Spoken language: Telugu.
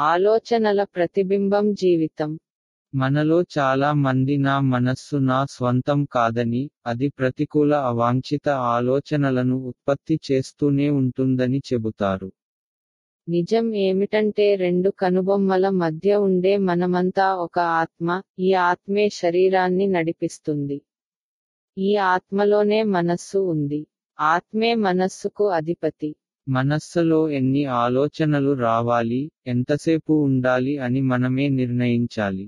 ఆలోచనల ప్రతిబింబం జీవితం. మనలో చాలా మంది నా మనస్సు నా స్వంతం కాదని అది ప్రతికూల అవాంఛిత ఆలోచనలను ఉత్పత్తి చేస్తూనే ఉంటుందని చెబుతారు. నిజం ఏమిటంటే రెండు కనుబొమ్మల మధ్య ఉండే మనమంతా ఒక ఆత్మ ఈ ఆత్మే శరీరాన్ని నడిపిస్తుంది. ఈ ఆత్మలోనే మనస్సు ఉంది. ఆత్మే మనస్సుకు అధిపతి. మనస్సులో ఎన్ని ఆలోచనలు రావాలి ఎంతసేపు ఉండాలి అని మనమే నిర్ణయించాలి.